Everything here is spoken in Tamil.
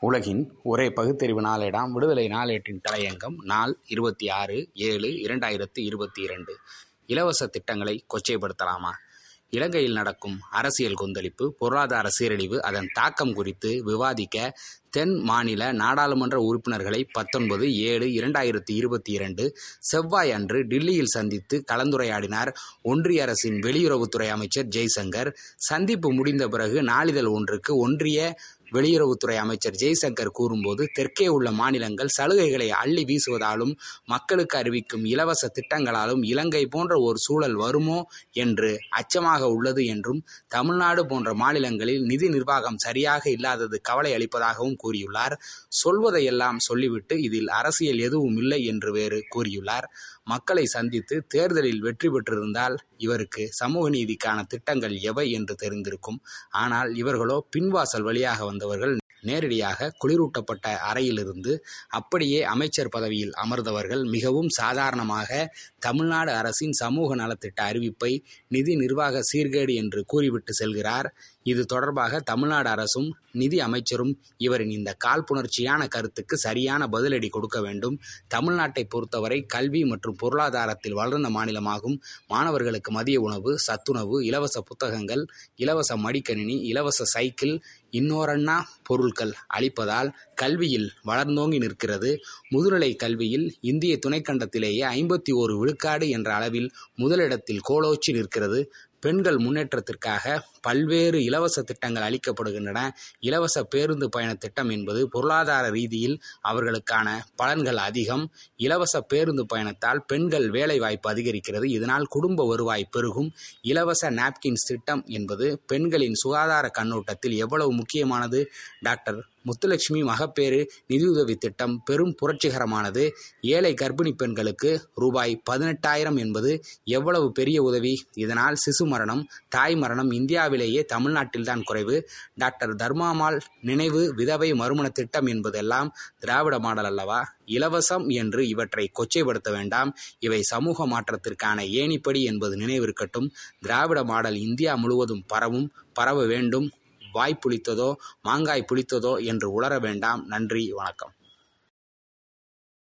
உலகின் ஒரே பகுத்தறிவு நாளேடாம். விடுதலை நாளேட்டின் தலையங்கம் நாள் இருபத்தி ஆறு ஏழு இரண்டாயிரத்து இருபத்தி இரண்டு இலவச திட்டங்களை கொச்சைப்படுத்தலாமா? இலங்கையில் நடக்கும் அரசியல் கொந்தளிப்பு பொருளாதார சீரழிவு அதன் தாக்கம் குறித்து விவாதிக்க தென் மாநில நாடாளுமன்ற உறுப்பினர்களை பத்தொன்பது ஏழு இரண்டாயிரத்தி இருபத்தி இரண்டு செவ்வாய் அன்று டில்லியில் சந்தித்து கலந்துரையாடினார் ஒன்றிய அரசின் வெளியுறவுத்துறை அமைச்சர் ஜெய்சங்கர். சந்திப்பு முடிந்த பிறகு நாளிதழ் ஒன்றுக்கு ஒன்றிய வெளியுறவுத்துறை அமைச்சர் ஜெய்சங்கர் கூறும்போது தெற்கே உள்ள மாநிலங்கள் சலுகைகளை அள்ளி வீசுவதாலும் மக்களுக்கு அறிவிக்கும் இலவச திட்டங்களாலும் இலங்கை போன்ற ஒரு சூழல் வருமோ என்று அச்சமாக உள்ளது என்றும் தமிழ்நாடு போன்ற மாநிலங்களில் நிதி நிர்வாகம் சரியாக இல்லாதது கவலை அளிப்பதாகவும் கூறியுள்ளார். சொல்வதையெல்லாம் சொல்லிவிட்டு இதில் அரசியல் எதுவும் இல்லை என்று வேறு கூறியுள்ளார். மக்களை சந்தித்து தேர்தலில் வெற்றி பெற்றிருந்தால் இவருக்கு சமூக நீதிக்கான திட்டங்கள் எவை என்று தெரிந்திருக்கும். ஆனால் இவர்களோ பின்வாசல் வழியாக வந்தவர்கள் நேரடியாக குளிரூட்டப்பட்ட அறையிலிருந்து அப்படியே அமைச்சர் பதவியில் அமர்ந்தவர்கள் மிகவும் சாதாரணமாக தமிழ்நாடு அரசின் சமூக நலத்திட்ட அறிவிப்பை நிதி நிர்வாக சீர்கேடு என்று கூறிவிட்டு செல்கிறார். இது தொடர்பாக தமிழ்நாடு அரசும் நிதி அமைச்சரும் இவரின் இந்த காழ்ப்புணர்ச்சியான கருத்துக்கு சரியான பதிலடி கொடுக்க வேண்டும். தமிழ்நாட்டை பொறுத்தவரை கல்வி மற்றும் பொருளாதாரத்தில் வளர்ந்த மாநிலமாகும். மாணவர்களுக்கு மதிய உணவு சத்துணவு இலவச புத்தகங்கள் இலவச மடிக்கணினி இலவச சைக்கிள் இன்னோரண்ணா பொருட்கள் அளிப்பதால் கல்வியில் வளர்ந்தோங்கி நிற்கிறது. முதுநிலை கல்வியில் இந்திய துணைக்கண்டத்திலேயே ஐம்பத்தி ஓரு விழுக்காடு என்ற அளவில் முதலிடத்தில் கோலோச்சி நிற்கிறது. பெண்கள் முன்னேற்றத்திற்காக பல்வேறு இலவச திட்டங்கள் அளிக்கப்படுகின்றன. இலவச பேருந்து பயண திட்டம் என்பது பொருளாதார ரீதியில் அவர்களுக்கான பலன்கள் அதிகம். இலவச பேருந்து பயணத்தால் பெண்கள் வேலை வாய்ப்பு அதிகரிக்கிறது. இதனால் குடும்ப வருவாய் பெருகும். இலவச நாப்கின்ஸ் திட்டம் என்பது பெண்களின் சுகாதார கண்ணோட்டத்தில் எவ்வளவு முக்கியமானது? டாக்டர் முத்துலட்சுமி மகப்பேறு நிதியுதவி திட்டம் பெரும் புரட்சிகரமானது. ஏழை கர்ப்பிணி பெண்களுக்கு ரூபாய் பதினெட்டாயிரம் என்பது எவ்வளவு பெரிய உதவி? இதனால் சிசு மரணம் தாய் மரணம் இந்தியாவிலேயே தமிழ்நாட்டில்தான் குறைவு. டாக்டர் தர்மாமால் நினைவு விதவை மறுமண திட்டம் என்பதெல்லாம் திராவிட மாடல் அல்லவா? இலவசம் என்று இவற்றை கொச்சைப்படுத்த வேண்டாம். இவை சமூக மாற்றத்திற்கான ஏணிப்படி என்பது நினைவிருக்கட்டும். திராவிட மாடல் இந்தியா முழுவதும் பரவும் பரவ வேண்டும். வாய் புளித்ததோ மாங்காய் புளித்ததோ என்று உளர வேண்டாம். நன்றி வணக்கம்.